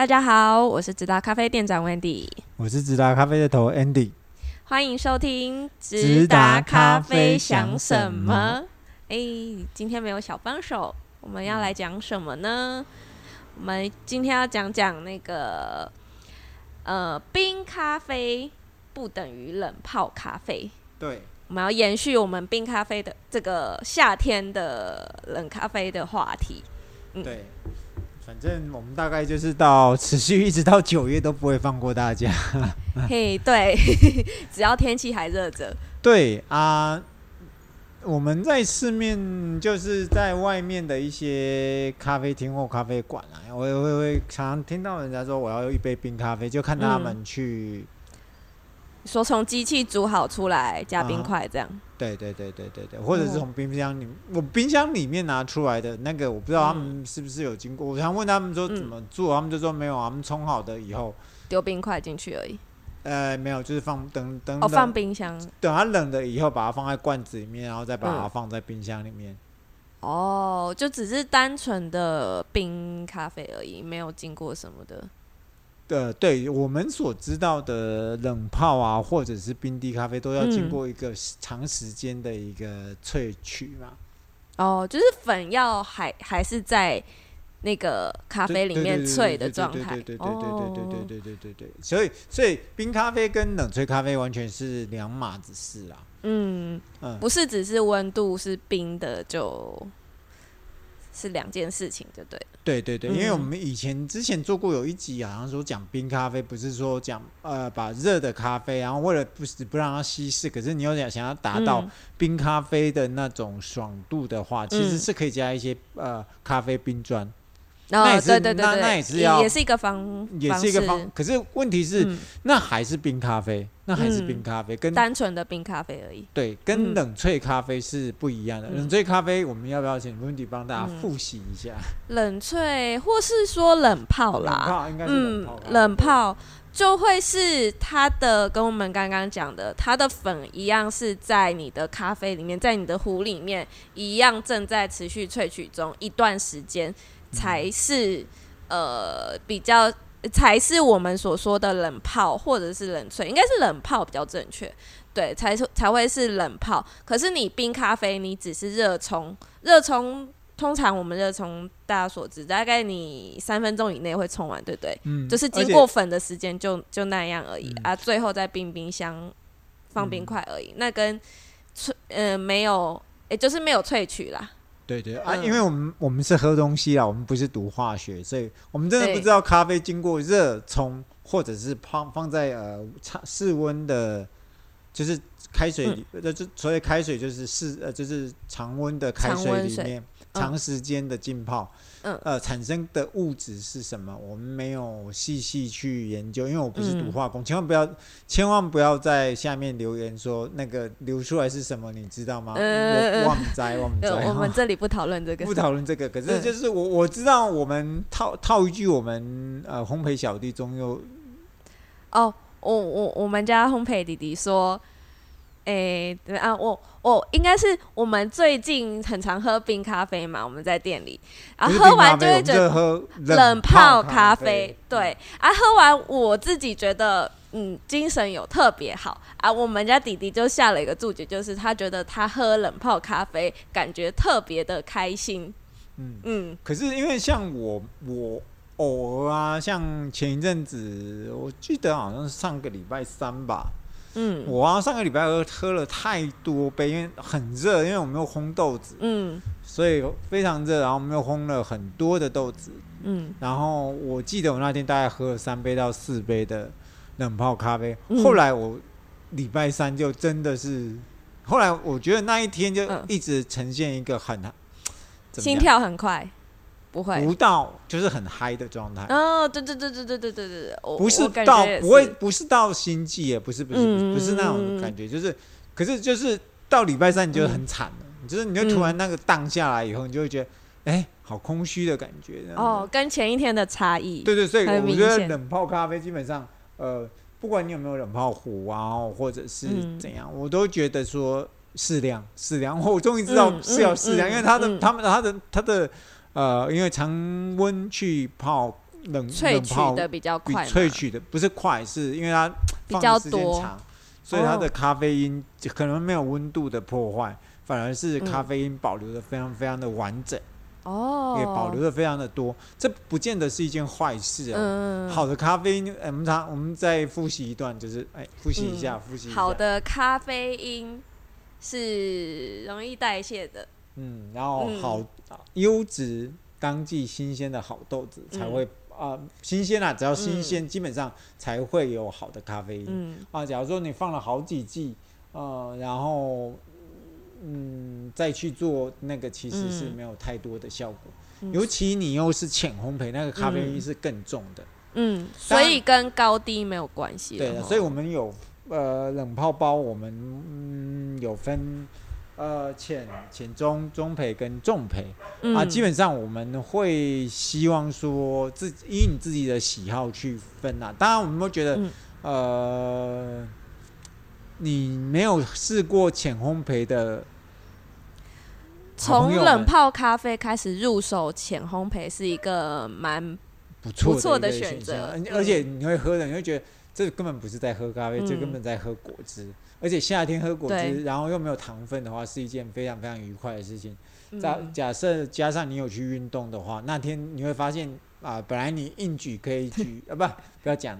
大家好，我是直达咖啡店长 Wendy，我是直达咖啡的头 Andy，欢迎收听直达咖啡想什么？哎，今天没有小帮手，我们要来讲什么呢？我们今天要讲讲那个，呃，冰咖啡不等于冷泡咖啡。对，我们要延续我们冰咖啡的这个夏天的冷咖啡的话题。嗯、对。反正我们大概就是到持续一直到九月都不会放过大家。嘿，对，只要天气还热着。对啊，我们在市面就是在外面的一些咖啡厅或咖啡馆啊，我也会会常常听到人家说我要一杯冰咖啡，就看他们去。嗯说从机器煮好出来加冰块这样，对对对对对对，或者是从冰箱里，我冰箱里面拿出来的那个，我不知道他们是不是有经过。我想问他们说怎么做，他们就说没有，他们冲好的以后丢冰块进去而已。呃，没有，就是放等等哦，放冰箱，等它冷了以后，把它放在罐子里面，然后再把它放在冰箱里面。哦，就只是单纯的冰咖啡而已，没有经过什么的。呃，对我们所知道的冷泡啊，或者是冰滴咖啡，都要经过一个长时间的一个萃取嘛。哦，就是粉要还还是在那个咖啡里面萃的状态。对对对对对对对对对对对对。所以所以冰咖啡跟冷萃咖啡完全是两码子事啊。嗯嗯，不是只是温度是冰的就。是两件事情，对不对？对对对，因为我们以前之前做过有一集，好像说讲冰咖啡，不是说讲呃把热的咖啡，然后为了不是不让它稀释，可是你又想想要达到冰咖啡的那种爽度的话，其实是可以加一些呃咖啡冰砖。那也是，对对对，那那也是要，也是一个方，也是一个方。可是问题是，那还是冰咖啡，那还是冰咖啡，跟单纯的冰咖啡而已。对，跟冷萃咖啡是不一样的。冷萃咖啡，我们要不要请 Wendy 帮大家复习一下？冷萃或是说冷泡啦，冷泡应该是冷泡。冷泡就会是它的，跟我们刚刚讲的，它的粉一样是在你的咖啡里面，在你的壶里面一样正在持续萃取中一段时间。才是呃比较，才是我们所说的冷泡或者是冷萃，应该是冷泡比较正确，对，才才会是冷泡。可是你冰咖啡，你只是热冲，热冲通常我们热冲大家所知，大概你三分钟以内会冲完，对不对？嗯，就是经过粉的时间就就那样而已，嗯、啊，最后再冰冰箱放冰块而已，嗯、那跟萃呃没有，也就是没有萃取啦。对对啊，因为我们我们是喝东西啊，我们不是读化学，所以我们真的不知道咖啡经过热冲或者是放放在呃室温的，就是开水里，呃、嗯，就所以开水就是室呃就是常温的开水里面。长时间的浸泡，嗯，呃，产生的物质是什么？我们没有细细去研究，因为我不是读化工，嗯、千万不要，千万不要在下面留言说那个流出来是什么，你知道吗？呃、我忘摘忘摘、呃。我们这里不讨论这个，不讨论这个。可是就是我我知道，我们套套一句，我们呃烘焙小弟中有，哦，我我我们家烘焙弟弟说。诶、欸，对啊，我我应该是我们最近很常喝冰咖啡嘛，我们在店里，然后喝完就会觉得喝冷泡咖啡，对，啊，喝完我自己觉得嗯精神有特别好。啊，我们家弟弟就下了一个注解，就是他觉得他喝冷泡咖啡感觉特别的开心，嗯。嗯，可是因为像我我偶尔啊，像前一阵子我记得好像是上个礼拜三吧。嗯，我啊上个礼拜二喝了太多杯，因为很热，因为我没有烘豆子，嗯，所以非常热，然后我们又烘了很多的豆子，嗯，然后我记得我那天大概喝了三杯到四杯的冷泡咖啡，嗯、后来我礼拜三就真的是，后来我觉得那一天就一直呈现一个很，嗯、心跳很快。不会，不到就是很嗨的状态。哦，对对对对对对对对，不是到不会，不是到心悸也不是不是不是，不是那种感觉，就是，可是就是到礼拜三你就很惨了，就是你就突然那个荡下来以后，你就会觉得，哎，好空虚的感觉。哦，跟前一天的差异。对对，所以我觉得冷泡咖啡基本上，呃，不管你有没有冷泡壶啊，或者是怎样，我都觉得说适量适量。我终于知道是要适量，因为它的他们他的他的。呃，因为常温去泡冷萃取的比较快，萃取的不是快，是因为它比较多，所以它的咖啡因就可能没有温度的破坏，反而是咖啡因保留的非常非常的完整。哦，也保留的非常的多，这不见得是一件坏事哦。嗯、好的咖啡因，我们常我们再复习一段，就是哎，复习一下，复习、一下、好的咖啡因是容易代谢的。嗯，然后好优质、当季、新鲜的好豆子才会啊、嗯呃，新鲜啊，只要新鲜，嗯、基本上才会有好的咖啡因。嗯啊，假如说你放了好几季，呃，然后。嗯，再去做那个其实是没有太多的效果，嗯、尤其你又是浅烘焙，那个咖啡因是更重的。嗯，所以跟高低没有关系。对，所以我们有呃冷泡包，我们嗯有分呃浅浅中中培跟重培、嗯、啊，基本上我们会希望说自以你自己的喜好去分啊。当然，我们会觉得、嗯、呃。你没有试过浅烘焙的，从冷泡咖啡开始入手浅烘焙是一个蛮不错的选择，而且你会喝的，你会觉得这根本不是在喝咖啡，这根本在喝果汁。而且夏天喝果汁，然后又没有糖分的话，是一件非常非常愉快的事情。假假设加上你有去运动的话，那天你会发现啊，本来你硬举可以举 啊，不不要讲。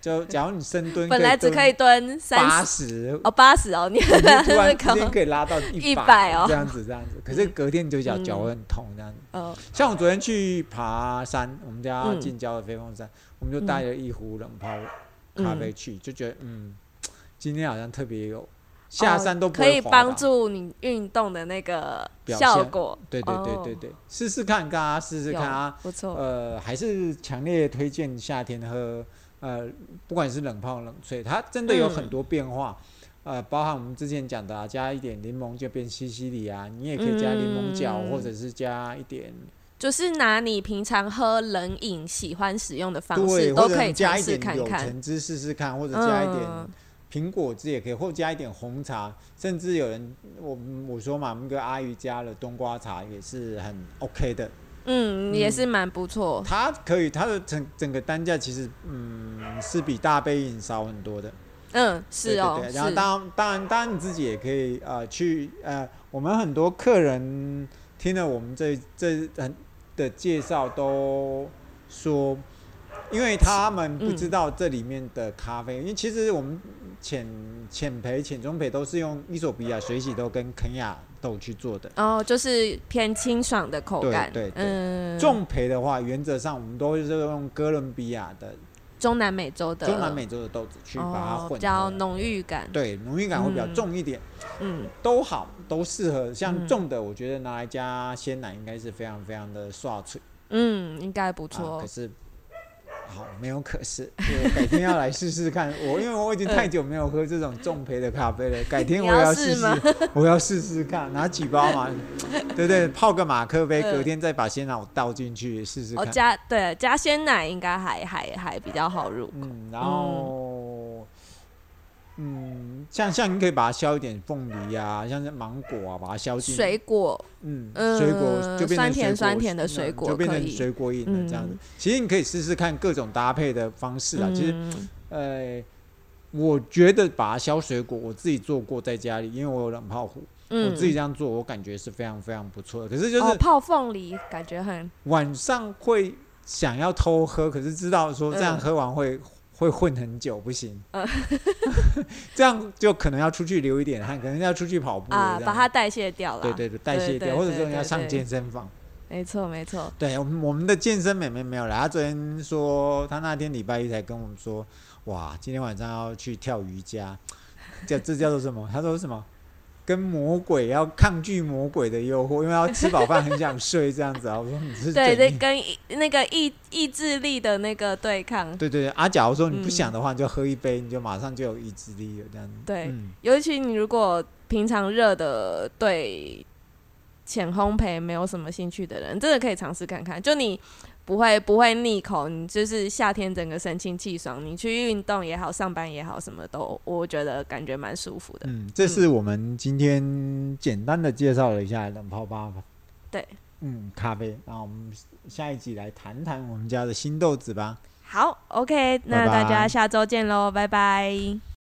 就假如你深蹲，本来只可以蹲八十哦，八十哦，你突然 之间可以拉到一百哦，这样子这样子。可是隔天就脚脚会很痛这样子。哦，像我昨天去爬山，我们家近郊的飞凤山，我们就带了一壶冷泡咖啡去，就觉得嗯，今天好像特别有下山都可以帮助你运动的那个效果。对对对对对，试试看，大家试试看啊，不错。呃，还是强烈推荐夏天喝。呃，不管是冷泡冷萃，它真的有很多变化。嗯、呃，包含我们之前讲的、啊，加一点柠檬就变西西里啊，你也可以加柠檬角，嗯、或者是加一点，就是拿你平常喝冷饮喜欢使用的方式，都可以加一点柳橙汁试试看，或者加一点苹果汁也可以，或者加一点红茶，甚至有人我我说嘛，我们个阿姨加了冬瓜茶也是很 OK 的。嗯，也是蛮不错。它可以，它的整整个单价其实，嗯，是比大杯饮少很多的。嗯，是哦。对对对，然后当当然当然你自己也可以呃去呃，我们很多客人听了我们这这很的介绍都说，因为他们不知道这里面的咖啡，嗯、因为其实我们浅浅培、浅中培都是用伊索比亚水洗豆跟肯亚。豆去做的哦，就是偏清爽的口感。对对，对嗯，重培的话，原则上我们都是用哥伦比亚的中南美洲的中南美洲的豆子去把它混，比较浓郁感。对，浓郁感会比较重一点。嗯，都好，都适合。像重的，我觉得拿来加鲜奶应该是非常非常的爽脆。嗯，应该不错。可是。好，没有可是，我改天要来试试看。我因为我已经太久没有喝这种重焙的咖啡了，改天我要试试，我要试试看，拿几包嘛，对不对？泡个马克杯，隔天再把鲜奶倒进去试试看。哦，加对加鲜奶应该还还还比较好入口。嗯，然后。嗯，像像你可以把它削一点凤梨啊，像是芒果啊，把它削进水果，嗯，水果就变成酸甜酸甜的水果，就变成水果饮了这样子。其实你可以试试看各种搭配的方式啊。其实，呃，我觉得把它削水果，我自己做过在家里，因为我有冷泡壶，我自己这样做，我感觉是非常非常不错的。可是就是泡凤梨，感觉很晚上会想要偷喝，可是知道说这样喝完会。会混很久不行，呃、这样就可能要出去流一点汗，可能要出去跑步啊，把它代谢掉了。对对对，代谢掉，或者说你要上健身房。没错没错。对，我们我们的健身美眉没有来，她昨天说，她那天礼拜一才跟我们说，哇，今天晚上要去跳瑜伽，叫这叫做什么？她说什么？跟魔鬼要抗拒魔鬼的诱惑，因为要吃饱饭很想睡这样子啊。我说你是对 对，跟那个意意志力的那个对抗。对对对，啊，假如说你不想的话，你就喝一杯，你就马上就有意志力了这样子。对，嗯、尤其你如果平常热的对浅烘焙没有什么兴趣的人，真的可以尝试看看。就你。不会不会腻口，你就是夏天整个神清气爽，你去运动也好，上班也好，什么都我觉得感觉蛮舒服的。嗯，这是我们今天简单的介绍了一下冷泡吧。对，嗯咖啡。那我们下一集来谈谈我们家的新豆子吧。好，OK，那大家下周见喽，拜拜。拜拜。